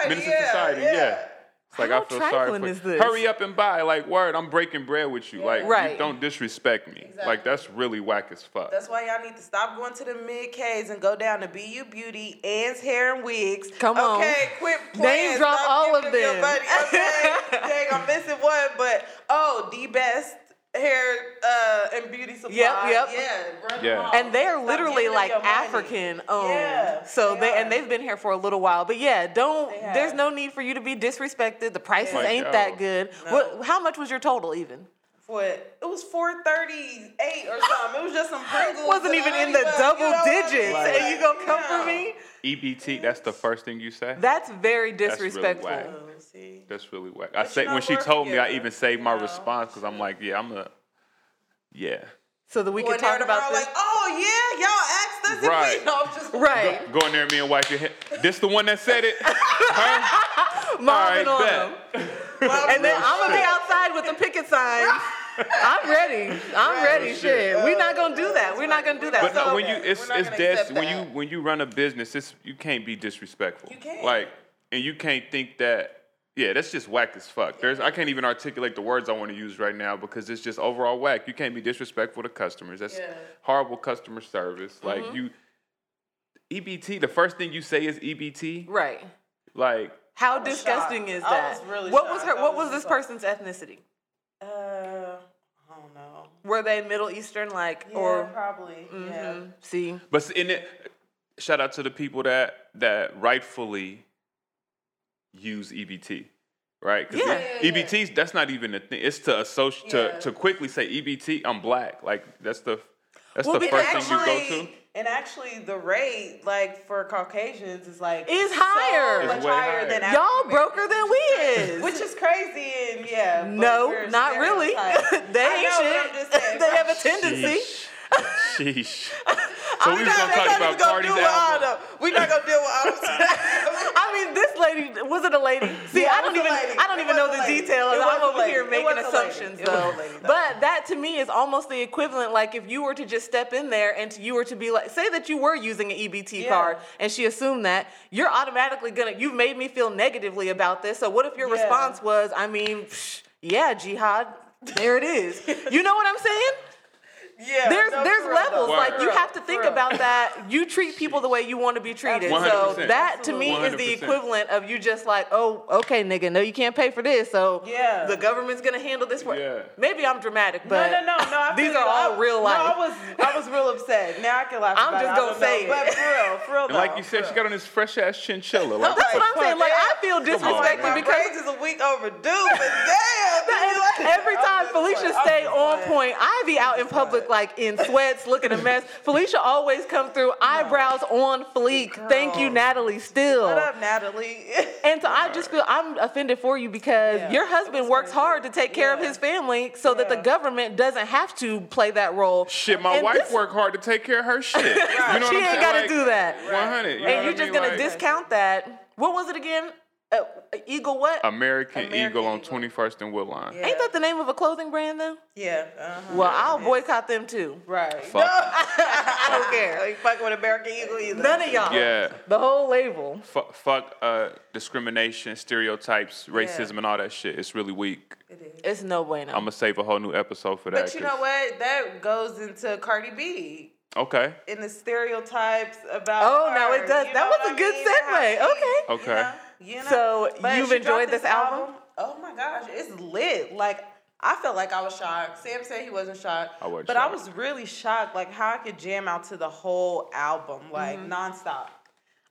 Society. Minister yeah, Society, yeah. It's like How I feel sorry trifling for is this? Hurry up and buy. Like word, I'm breaking bread with you. Like Right. you don't disrespect me. Like that's really whack as fuck. That's why y'all need to stop going to the mid K's and go down to BU Beauty, Ann's Hair and Wigs. Come on. Okay, quit Name playing. drop Stop all giving of your them. money, Okay, dang, I'm missing one, but oh, the best hair uh, and beauty supply. Yep, yep. Yeah, Yeah. and they're literally like. African owned. Yeah, so they they, and they've been here for a little while. But yeah, don't. There's no need for you to be disrespected. The prices Like, ain't yo. that good. No. What? How much was your total even? what? It was four thirty eight or something. It was just some Pringles. Wasn't even in the honey bun, double you know what I mean? digits, Like, and you gonna come for me? EBT, that's the first thing you say? That's very disrespectful. whack. Oh, see. That's really whack. I say when she told me, I even saved my know. response because I'm like, yeah, I'm a, yeah. so that we Well, can talk about this. like, oh yeah, y'all asked us Right. if we know. I'm just right. Go in there, me and wife your head. This the one that said it? Huh? Mobbing All on right, them. bet. And then I'm gonna be outside with the picket signs. I'm ready. I'm ready. Shit. We're not gonna do that. We're not gonna do that. But So- no, when you it's it's gonna dead accept when you when you run a business, it's you can't be disrespectful. You can't. Like, and you can't think that. Yeah, that's just whack as fuck. There's I can't even articulate the words I want to use right now because it's just overall whack. You can't be disrespectful to customers. That's Yeah. horrible customer service. Like Mm-hmm. you, EBT. The first thing you say is EBT. right. Like How was disgusting shocked. is I that? was really what was her? What was was this just person's ethnicity? Uh, I don't know. Were they Middle Eastern, like, Yeah, or probably. Yeah. Mhm. see? But in it, shout out to the people that that rightfully use EBT, right? 'Cause Yeah. E- EBT's that's not even a thing. It's to associate to, Yeah. to quickly say EBT. I'm black. Like that's the that's Well, the but first thing you go to. And actually, the rate, like for Caucasians, is like Is so higher. much higher higher. than Y'all African broker than we is. which is crazy. And yeah, no, not really. they I ain't shit. Saying, they have a tendency. Sheesh. So we was Not- gonna talk about even gonna Cardi's deal with album. Autumn. We're not gonna deal with Autumn. I mean, this lady was it a lady? See, Yeah, I don't even. I don't It even know the details. I'm over here making was a lady. assumptions It was a though. lady, though. But that to me is almost the equivalent. Like if you were to just step in there and you were to be like, say that you were using an EBT Yeah. card and she assumed that, you're automatically gonna. You've made me feel negatively about this. So what if your Yeah. response was, I mean, psh, yeah, jihad. There it is. You know what I'm saying? Yeah, there's no, there's levels. though. Like you have to think about that. You treat people the way you want to be treated. So 100%. that to me is the equivalent of you just like, oh, okay, nigga, no, you can't pay for this. So Yeah. the government's gonna handle this. For Yeah. Maybe I'm dramatic, but no, no, no, no. These are all I- real life. No, I was, I was real upset. Now I can laugh. I'm about just it. Gonna say know. it. But for real, for real. And like you said, for she got on this fresh ass chinchilla. Like, That's what I'm saying. Like. I feel disrespected man. My because braids is a week overdue, but damn. Every time Phylicia stay on point, I be out in public playing. like in sweats, looking a mess. Phylicia always come through, eyebrows on fleek. Thank you, Natalie. Still. What up, Natalie? And so I just feel I'm offended for you because Yeah, your husband works crazy. hard to take care of his family so that the government doesn't have to play that role. Shit, my And wife this- worked hard to take care of her shit. You know what She I'm ain't gotta Like, do that. 100. You know and you're I just mean? gonna Like, discount that. What was it again? Uh, Eagle what? American, American Eagle on 21st and Woodlawn. Yeah. Ain't that the name of a clothing brand though? yeah. Uh-huh. Well, I'll boycott them too. Right. Fuck. I don't care. Ain't fucking with American Eagle either. None of y'all. Yeah. The whole label. Fuck, fuck uh, discrimination, stereotypes, racism, and all that shit. It's really weak. It is. It's no bueno. I'm gonna save a whole new episode for that. But you know what? That goes into Cardi B Okay. In the stereotypes about. Oh, now it does. you That was a good mean? Segue. Okay. Okay. You know, you know? So, But you've enjoyed dropped this album? Oh my gosh, it's lit. Like I felt like I was shocked. Sam said he wasn't shocked. I wasn't but I was really shocked, like how I could jam out to the whole album, like Mm-hmm. nonstop.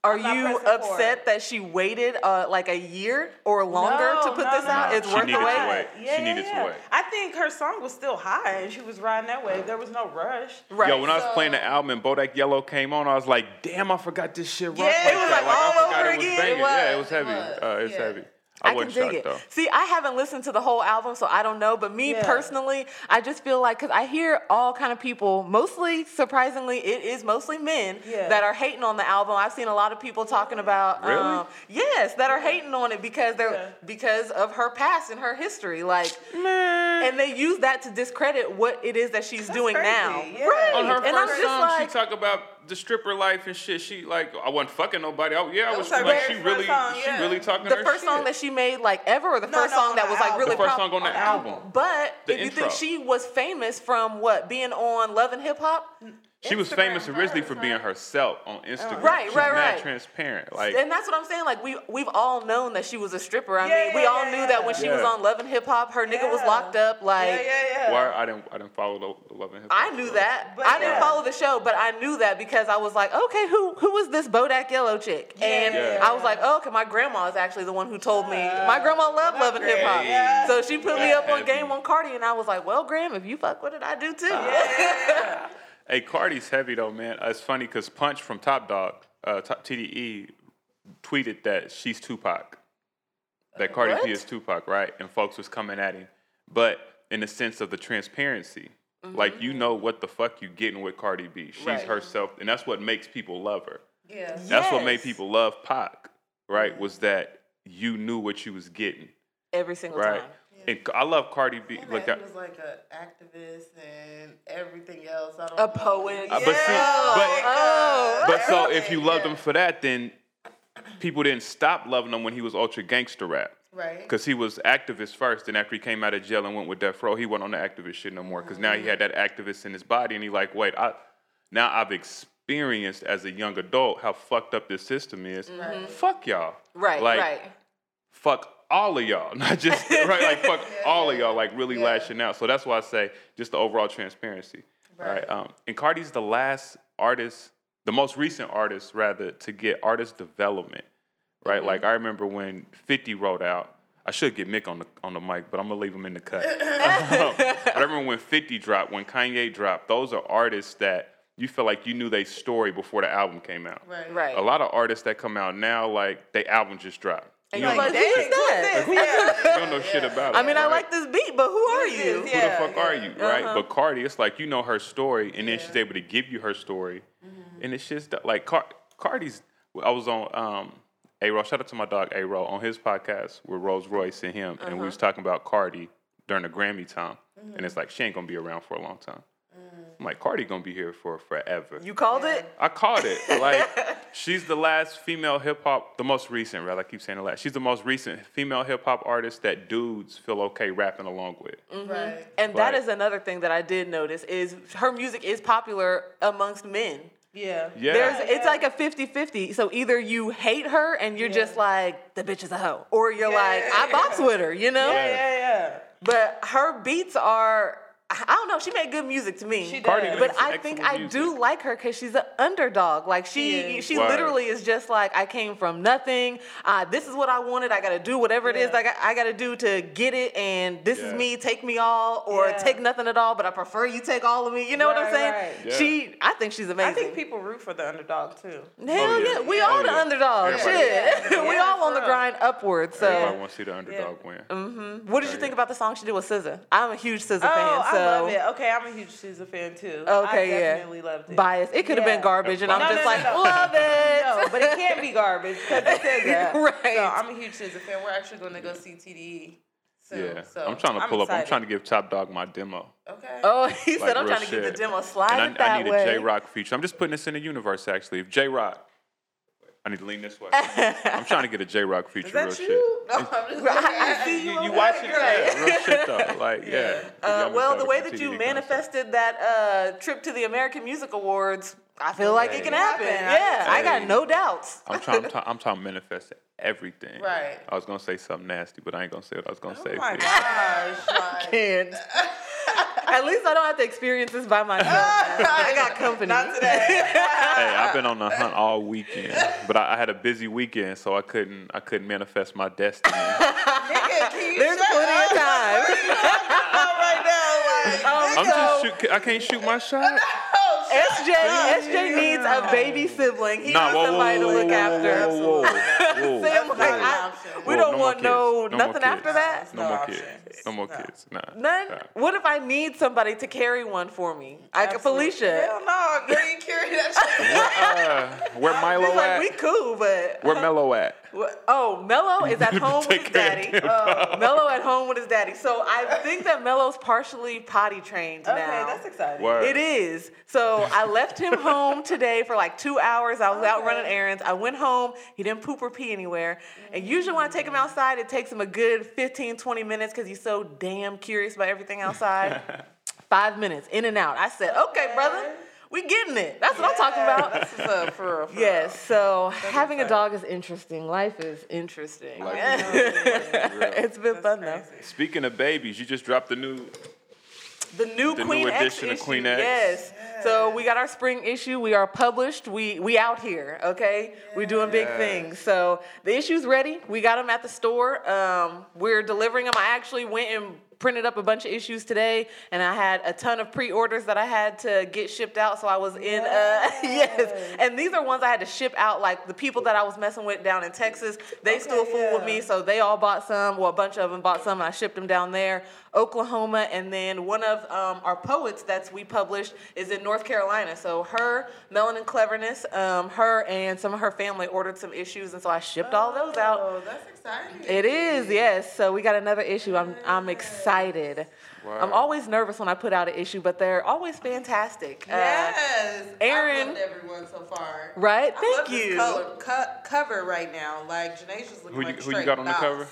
Are you upset that she waited uh, like a year or longer No, to put no, this no. out? It's She worth needed the to wait. wait. Yeah, She yeah, needed to wait. I think her song was still high, and she was riding that wave. There was no rush. Right. Yo, when I was playing the album and Bodak Yellow came on, I was like, damn, I forgot this shit rocked Yeah, like it was that. like I all forgot over it was again. banging. It yeah, it was, was heavy. it was. Uh, it's Yeah. heavy. I, I can dig shocked it. though. See, I haven't listened to the whole album, so I don't know. But me Yeah. personally, I just feel like because I hear all kind of people, mostly surprisingly, it is mostly men Yeah. that are hating on the album. I've seen a lot of people talking about, Really? um, yes, that are hating on it because they're Yeah. because of her past and her history, like, Man. and they use that to discredit what it is that she's doing crazy, now. yeah. Right. On her and I'm first just song, like, she talk about the stripper life and shit. She like, I wasn't fucking nobody. Oh yeah, I was was like, she really, song, she yeah. really talking the her first shit. song that she made like ever, or the No, first no, song that was like album. really the first pop- song on the album. But The if you think she was famous from what being on Love and Hip Hop, She was famous originally for being herself on oh, Instagram. Right, She's right, mad right. transparent. Like and that's what I'm saying. Like we we've all known that she was a stripper. I Yeah, mean, we yeah, all yeah, knew that when she was on Love and Hip Hop, her nigga was locked up. Like Yeah, yeah, yeah. why I didn't I didn't follow the, the Love and Hip Hop. I knew show. that. But I didn't follow the show, but I knew that because I was like, okay, who who was this Bodak Yellow chick? And Yeah. I was like, oh, okay, my grandma is actually the one who told me. My grandma loved Love and Hip Hop, Yeah. so she put me up on Game on Cardi, and I was like, well, Graham, if you fuck with it, I do too. Hey, Cardi's heavy though, man. Uh, It's funny because Punch from Top Dog, uh, Top TDE, tweeted that she's Tupac. That Cardi What? B is Tupac, right? And folks was coming at him, but in the sense of the transparency, like you know what the fuck you're getting with Cardi B. She's Right. herself, and that's what makes people love her. Yeah. That's what made people love Pac, right? Was that you knew what you was getting, Every single right? time. And I love Cardi B. And Look, that he was like an activist and everything else. I don't A know. poet. Uh, but see, but- Oh. But so if you loved yeah. him for that, then people didn't stop loving him when he was ultra gangster rap. Right. Because he was activist first, and after he came out of jail and went with Death Row, he wasn't on the activist shit no more. Because now he had that activist in his body, and he like, wait, I now I've experienced as a young adult how fucked up this system is. Fuck y'all. Right, like, right. Fuck all of y'all, not just right. Like fuck all of y'all, like really lashing out. So that's why I say just the overall transparency. Right. Um, and Cardi's the last artist, the most recent artist rather, to get artist development. Right. Mm-hmm. Like I remember when 50 wrote out. I should get Mick on the on the mic, but I'm gonna leave him in the cut. Um, I remember when 50 dropped, when Kanye dropped. Those are artists that you feel like you knew their story before the album came out. Right. Right. A lot of artists that come out now, like they album just dropped. And You you're don't like, know who shit. is that? You don't know shit about it. I mean, I like this beat, but who are you? this? Who Yeah, the fuck are you, right? Uh-huh. But Cardi, it's like you know her story, and then she's able to give you her story, Mm-hmm. and it's just like Car- Cardi's. I was on um, A Ro. Shout out to my dog A Ro on his podcast with Rolls Royce and him, and Uh-huh. we was talking about Cardi during the Grammy time, Mm-hmm. and it's like she ain't gonna be around for a long time. Mm. I'm like Cardi gonna be here for forever. You called it? I called it. Like she's the last female hip hop, the most recent, rather. I keep saying the last. She's the most recent female hip hop artist that dudes feel okay rapping along with. Mm-hmm. Right. And that Right. is another thing that I did notice is her music is popular amongst men. Yeah. Yeah. There's it's like a 50-50. So either you hate her and you're just like the bitch is a hoe, or you're Yeah, like yeah, I yeah. box with her, you know. Yeah, yeah, yeah. But her beats are I don't know. She made good music to me. She Cardi does. But I think I excellent do like her because she's an underdog. Like she, She she, is. Word. literally is just like I came from nothing. Uh, this is what I wanted. I got to do whatever it is I got, I got to do to get it. And this is me. Take me all, or Yeah. take nothing at all. But I prefer you take all of me. You know what I'm saying? right. Yeah. She, I think she's amazing. I think people root for the underdog too. Hell Oh, yeah. yeah. we Oh, all the yeah. underdogs. Everybody. Shit, Yeah. we Yeah, all on the grind upward. So, Everybody wants to see the underdog win. Mm-hmm. what did you think about the song she did with SZA? I'm a huge SZA Oh, fan. I love it. Okay, I'm a huge SZA fan too. Okay, I yeah. definitely loved it. bias. It could have Yeah. been garbage, and I'm No, just no, no, like, no. love it. No, but it can't be garbage because it says that. Right. So I'm a huge SZA fan. We're actually going to go see TDE soon. Yeah, So I'm trying to pull up. I'm trying to give Top Dog my demo. Okay. Oh, he said, I'm real trying to get shit. the demo slide And it I, that I need way. a Jay Rock feature. I'm just putting this in the universe actually. If Jay Rock, I need to lean this way. I'm trying to get a Jay Rock feature. Is that real you? No, I'm just I, I see shit. you. You, you over watching? Yeah, real shit though. Like yeah. Uh, well, the way that you TDE manifested that uh, trip to the American Music Awards, I feel like it can happen. Happen. Yeah, I got no doubts. I'm trying. I'm trying. I'm trying to manifest everything. Right. I was gonna say something nasty, but I ain't gonna say what I was gonna say. Oh my bitch. gosh. like- And at least I don't have to experience this by myself. I got company. Not today. Hey, I've been on the hunt all weekend, but I, I had a busy weekend, so I couldn't. I couldn't manifest my destiny. Nigga, There's shut plenty of time. Right now, like, Um, I'm so, just shoot. I can't shoot my shot. Shut SJ, up. SJ needs a baby sibling. He Nah, needs whoa, whoa, somebody whoa, to look after. whoa, whoa, whoa, whoa, Sam, like, I- we don't no want no. No nothing after that. No, No more kids. No more kids. Nah. None. Nah. What if I need somebody to carry one for me? I can Absolutely. Phylicia. Hell no, girl, you carry that shit. Uh, where Milo She's like, at? we cool, but Where Mello at? What- Oh, Mello is at home with his daddy. of. Oh, uh, Mello at home with his daddy. So I think that Mello's partially potty trained Okay, now. Okay, that's exciting. Word. It is. So I left him home today for like two hours. I was out running errands. I went home. He didn't poop or pee anywhere. And usually when I take him outside, it takes him a good 15, 20 minutes because he's so damn curious about everything outside. Five minutes, in and out. I said, okay, brother. We getting it. That's what I'm talking about. This is a for real. For Yes. So having a dog is interesting. Life is interesting. Life it's been fun though. Speaking of babies, you just dropped the new. The new The new Queen X edition of issue. Queen X. Yes. So we got our spring issue. We are published. We we out here. Okay. We're doing big Yes. things. So the issue's ready. We got them at the store. Um, we're delivering them. I actually went and printed up a bunch of issues today, and I had a ton of pre-orders that I had to get shipped out. So I was in. Uh, yes. And these are ones I had to ship out. Like the people that I was messing with down in Texas, they still fool with me. So they all bought some. Well, a bunch of them bought some, and I shipped them down there. Oklahoma, and then one of um, our poets that's we published is in North Carolina. So her, Melanin Cleverness, um, her and some of her family ordered some issues, and so I shipped all those out. Oh, that's exciting. It is, yes. So we got another issue. I'm I'm excited. I'm always nervous when I put out an issue, but they're always fantastic. Uh, Yes, Aaron- I've loved everyone so far. Right? I Thank love this you. color, co- cover right now. Like Janae's looking Who you- like who you straight got on the Nas. cover?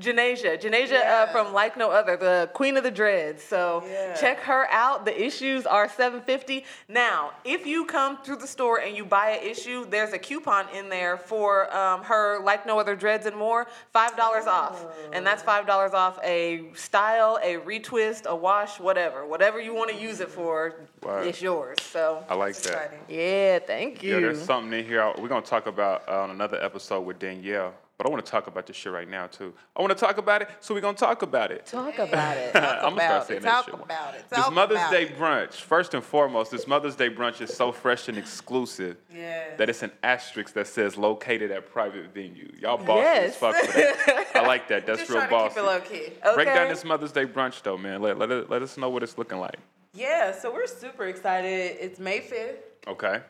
Janasia, Janasia uh, from Like No Other, the Queen of the Dreads. So Yeah. check her out. The issues are 750. Now, if you come through the store and you buy an issue, there's a coupon in there for um, her Like No Other Dreads and more, five dollars off, and that's five dollars off a style, a retwist, a wash, whatever, whatever you want to use it for, Wow. it's yours. So I like that. exciting. yeah, thank Yeah, you. there's something in here. We're gonna talk about uh, on another episode with Danielle. But I want to talk about this shit right now too. I want to talk about it, so we're gonna talk about it. Talk about it. I'm gonna start about saying it. that Talk shit. about it. This Mother's about Day it. brunch, first and foremost, this Mother's Day brunch is so fresh and exclusive Yes. that it's an asterisk that says located at private venue. Y'all bossy Yes. as fuck for that. I like that. That's Just real to bossy. keep it low key. Break Okay. down this Mother's Day brunch though, man. Let, let, let us know what it's looking like. Yeah, so we're super excited. It's May 5th. Okay.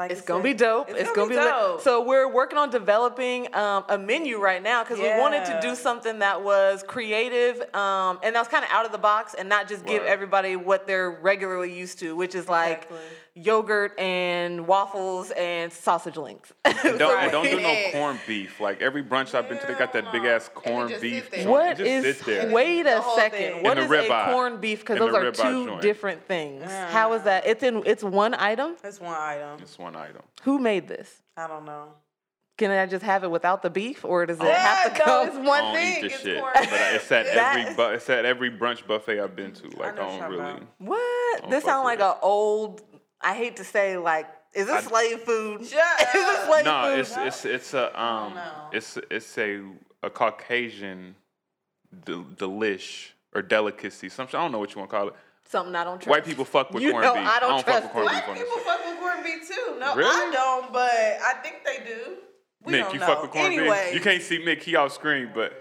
Like It's gonna said. be dope. It's, gonna, be, lit. dope. So we're working on developing um, a menu right now because we wanted to do something that was creative um, and that was kind of out of the box and not just give Word. everybody what they're regularly used to, which is like Exactly. yogurt and waffles and sausage links. And don't, and don't do no Yeah. corned beef. Like every brunch I've been to, they got that big ass corned beef. sit there. joint. What just sit there. Wait a second. thing. What And is the a ribeye. corned beef? Because those are two joint. different things. How is that? It's in. It's one item. It's one item. It's one item. Who made this? I don't know. Can I just have it without the beef, or does it Yeah, have to no, come? it's I one don't thing. eat this It's shit, corned but beef. it's at That- every bu- it's at every brunch buffet I've been to. Like I, know what don't really. talking What? Don't This fuck sounds like an old. I hate to say like, is this I- slave food? Shut is this slave No, food? it's it's it's a um it's it's a a Caucasian del- delish or delicacy. Some I don't know what you want to call it. Something I don't trust. White people fuck with You corned know beef. I don't fuck trust with corned it. beef Black people fuck with corned beef too. No, Really? I don't, but I think they do. We Mick, don't you know. fuck with corned anyway, beef. You can't see Mick. He off screen, but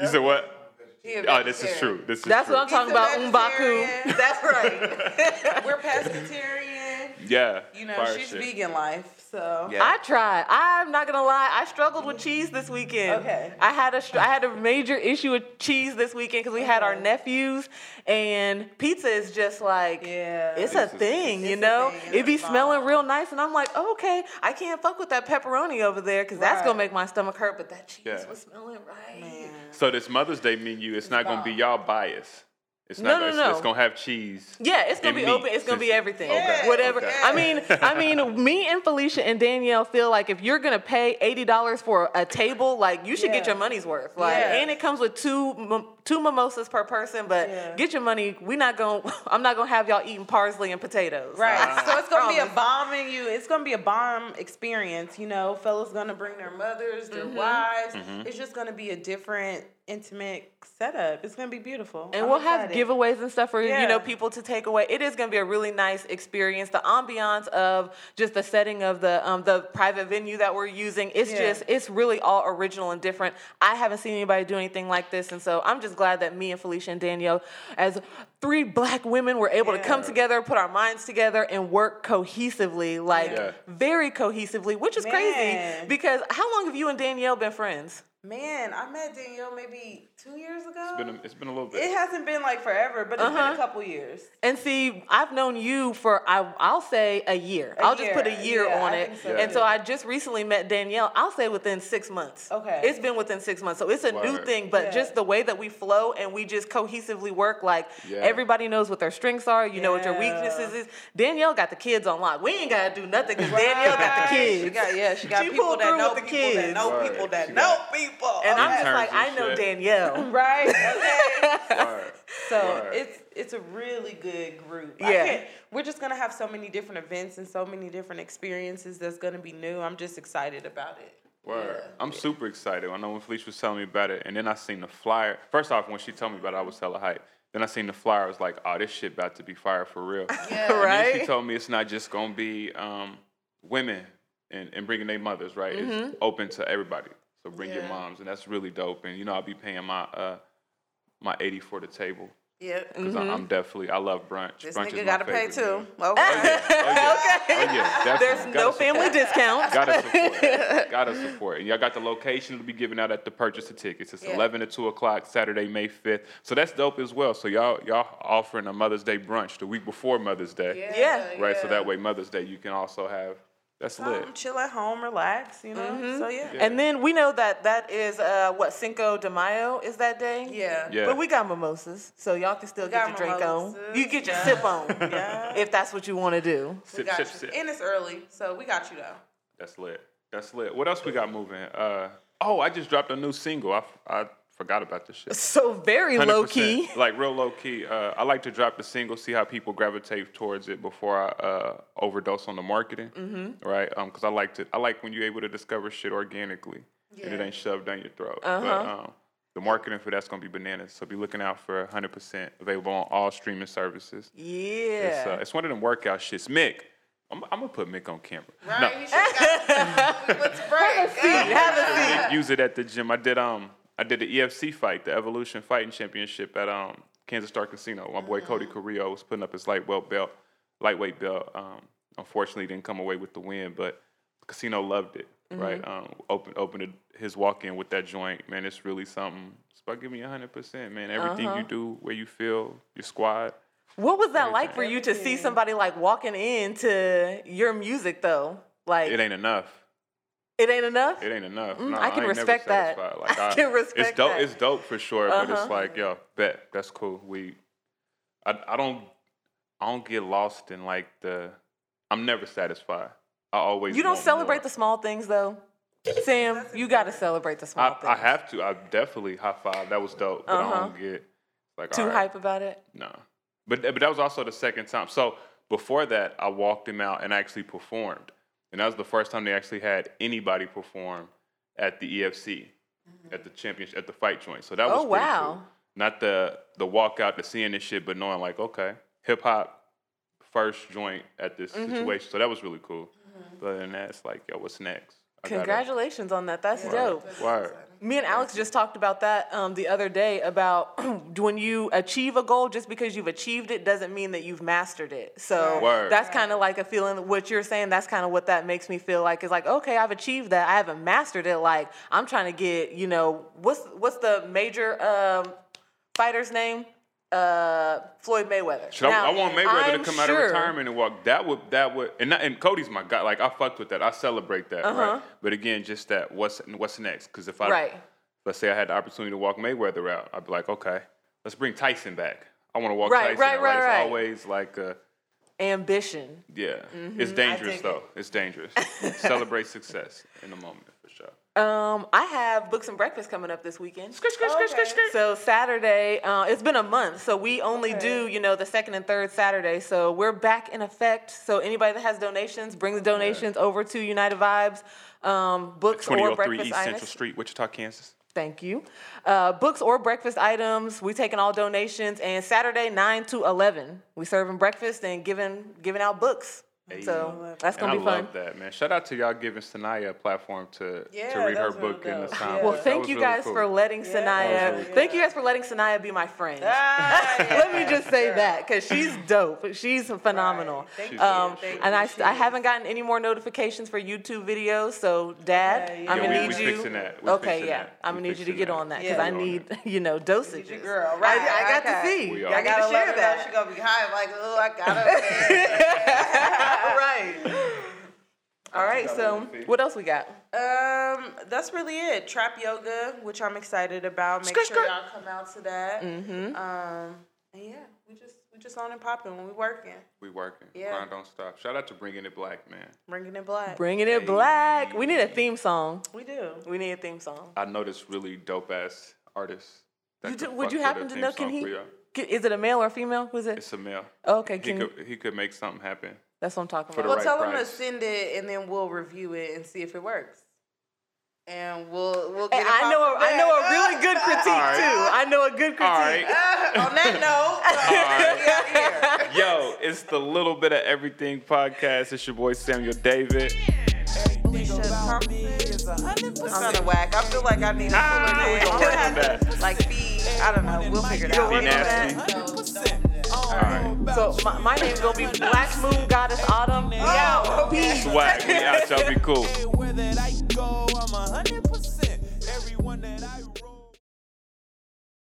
you said what? he a Oh, this is true. This is That's true. what I'm talking about. Umbaku. vegetarian. That's right. We're pescatarian. Yeah. You know, fire she's shit. vegan life, so Yeah. I tried. I'm not gonna lie. I struggled with cheese this weekend. Okay. I had a str- I had a major issue with cheese this weekend because we had our nephews, and pizza is just like Yeah. it's a It's a- thing, you it's a know. thing. It be It's smelling real nice, and I'm like, oh, okay, I can't fuck with that pepperoni over there because that's gonna make my stomach hurt. But that cheese Yeah. was smelling right. So this Mother's Day menu, it's not gonna be y'all bias. It's No, not. no, it's, no. it's gonna have cheese. Yeah, it's gonna be meat. open. It's gonna be Since- everything. Okay, Whatever. okay. I mean, I mean, me and Phylicia and Danielle feel like if you're gonna pay eighty dollars for a table, like you should get your money's worth. Like, Yeah. and it comes with two mim- two mimosas per person. But Yeah. get your money. We not gonna. I'm not gonna have y'all eating parsley and potatoes. Right. so it's gonna be a Promise. bomb in you. It's gonna be a bomb experience. You know, fellas gonna bring their mothers, their Mm-hmm. wives. Mm-hmm. It's just gonna be a different, intimate setup. It's gonna be beautiful. And I'm we'll have giveaways and stuff for you know people to take away. It is going to be a really nice experience. The ambiance of just the setting of the um, the private venue that we're using. It's Yeah. just it's really all original and different. I haven't seen anybody do anything like this, and so I'm just glad that me and Phylicia and Danielle, as three black women, were able to come together, put our minds together, and work cohesively, like Yeah. very cohesively, which is crazy because how long have you and Danielle been friends? Man, I met Danielle maybe two years ago. It's been a, it's been a little bit. it hasn't been like forever, but it's been Uh-huh. a couple years. And see, I've known you for I, I'll say a year. A I'll just put a year, year yeah, on I it. think so, and too. so I just recently met Danielle. I'll say within six months. Okay. It's been within six months, so it's a new thing. But Yeah. just the way that we flow and we just cohesively work, like Yeah. everybody knows what their strengths are. You know what your weaknesses is. Danielle got the kids on lock. We ain't gotta do nothing because Danielle got the kids. She got yeah, she got She people pulled that through know with the people that kids. know Right. people that She know got- people. and I'm just like, I know shit. Danielle. right. Okay. Word. So Word. it's it's a really good group. Yeah. we're just gonna have so many different events and so many different experiences that's gonna be new. I'm just excited about it. Word. Yeah. I'm super excited. I know when Phylicia was telling me about it, and then I seen the flyer. First off, when she told me about it, I was hella hype. Then I seen the flyer. I was like, oh, this shit about to be fire for real. Yeah. And then she told me it's not just gonna be um, women and, and bringing their mothers, right? Mm-hmm. It's open to everybody. So bring your moms, and that's really dope. And you know, I'll be paying my uh, my eighty for the table Yep. because I'm definitely I love brunch. Mm-hmm. This brunch is nigga my gotta pay too. Okay. Oh yeah, oh yeah, oh yeah. Definitely. There's Gotta no support. family discount. Gotta support. Gotta support. And y'all got the location to be giving out at the purchase of tickets. It's Yeah. 11 to 2 o'clock, Saturday, May 5th. So that's dope as well. So y'all y'all offering a Mother's Day brunch the week before Mother's Day. Yeah. Right? So that way Mother's Day you can also have that's lit. Um, chill at home, relax, you know. Mm-hmm. So yeah. Yeah. And then we know that that is uh, what Cinco de Mayo is that day. Yeah. Yeah. But we got mimosas, so y'all can still We get got your drink on. You get your yeah. sip on, Yeah. if that's what you want to do. We Sip, got sip, you. sip. And it's early, so we got you though. That's lit. That's lit. What else we got moving? Uh, oh, I just dropped a new single. I, f- I forgot about this shit. So very low 100%. key. Like real low key. Uh, I like to drop the single, see how people gravitate towards it before I uh, overdose on the marketing. Mm-hmm. Right? Um, because I like to. I like when you're able to discover shit organically and it ain't shoved down your throat. Uh-huh. But um, the marketing for that's gonna be bananas. So be looking out for 100% available on all streaming services. It's, Yeah. uh, it's one of them workout shits. Mick, I'm, I'm gonna put Mick on camera. Right? No, You should got What's break? Have a seat. Use it at the gym. I did um I did the EFC fight, the Evolution Fighting Championship at um Kansas Star Casino. My boy Cody Carrillo was putting up his lightweight belt, lightweight belt. Um, unfortunately, didn't come away with the win, but the casino loved it. Right? Um, open opened his walk in with that joint. Man, it's really something. It's about giving you hundred percent, man. Everything you do, where you feel, your squad. What was that like for you to see somebody like walking into your music though? Like It ain't enough. It ain't enough. It ain't enough. Mm, No, I can ain't never respect that. Like, I can respect It's dope. that. It's dope for sure. But Uh-huh. it's like, yo, bet that's cool. We, I, I don't, I don't get lost in like the. I'm never satisfied. I always. You don't want celebrate more. the small things though. Sam, you got to celebrate the small I, things. I have to. I definitely high five. That was dope. But I Uh-huh. don't get like Too all right, hype about it. No, but but that was also the second time. So before that, I walked him out and actually performed, and that was the first time they actually had anybody perform at the EFC, at the championship, at the fight joint. So that was Oh, wow. cool. Not the the walkout to seeing this shit, but knowing like okay, hip hop first joint at this Mm-hmm. situation. So that was really cool. But other than that, it's like yo, what's next? I Congratulations on that. That's dope. Word. Me and Alex just talked about that um, the other day about when you achieve a goal, just because you've achieved it doesn't mean that you've mastered it. So Word. that's kind of like a feeling. What you're saying, that's kind of what that makes me feel like. Is like, okay, I've achieved that. I haven't mastered it. Like I'm trying to get, you know, what's what's the major um, fighter's name? Uh, Floyd Mayweather. Should I, I want Mayweather I'm to come out of retirement and walk. That would that would and not, and Cody's my guy. Like I fucked with that. I celebrate that. Uh Right. But again, just that. What's what's next? Because if I Uh-huh. Right. let's say I had the opportunity to walk Mayweather out, I'd be like, okay, let's bring Tyson back. I want to walk Right, Tyson. right, out, right, It's right. always like, uh, Ambition. yeah, Mm-hmm. it's dangerous though. It's dangerous. Celebrate success in the moment sure. Um, I have books and breakfast coming up this weekend. Okay. So Saturday, uh, it's been a month, so we only do you know the second and third Saturday. So we're back in effect. So anybody that has donations, bring the donations over to United Vybez. Um, books or 2003 breakfast East. Central Street, Wichita, Kansas. Thank you. Uh, books or breakfast items. We taking all donations, and Saturday nine to eleven, we serving breakfast and giving giving out books. So that's gonna I be fun. I love that, man. Shout out to y'all giving Sanaya a platform to Yeah, to read her was real book in the dope. sound. Yeah. Well, thank was you really guys cool. for letting Yeah. Sanaya. That was really Thank you guys for letting Sanaya be my friend. Ah, Let me just say sure. that because she's dope. She's phenomenal. Right. Thank She's you. Um, Thank and you. I, I haven't gotten any more notifications for YouTube videos. So, Dad, Yeah, yeah. I'm gonna we- need we you. fixing that. We okay, fixing yeah, that. I'm gonna need you to get that. on that because I need, you know, dosage. Girl, right? I, got okay. to see. We I are. I got gotta to let share her know she gonna be high. Like, oh, I gotta. right. All right. So, what else we got? um, that's really it. Trap yoga, which I'm excited about. Make Skirt, sure skirt. y'all come out to that. Mm-hmm. Um, and yeah, we just we just on and popping when we working, We working. Yeah. Grind don't stop. Shout out to Bringing It Black, man. bringing it black. Bringing it black. We need a theme song. we do. We need a theme song. I know this really dope ass artist. You do, would you happen to know? Can he? for y'all. can- Is it a male or a female? Who's it? It's a male. Oh, okay, He can you, could he could make something happen. That's what I'm talking about. Well, right tell them to send it, and then we'll review it and see if it works. And we'll we'll Hey, get. it I know, a, I know a really good critique All right. too. I know a good critique. All right. On that note, All right. Yo, it's the Little Bit of Everything podcast. It's your boy Samuel David. Everything about me is a hundred percent. of whack. I feel like I need a Ah, fuller we name. gonna work on that. Like be, I don't know. We'll figure it You'll out. work on nasty. Right. So my, my name's gonna be Black Moon Goddess Autumn. We out. Oh, okay. Peace. Swag. We out. Y'all be cool.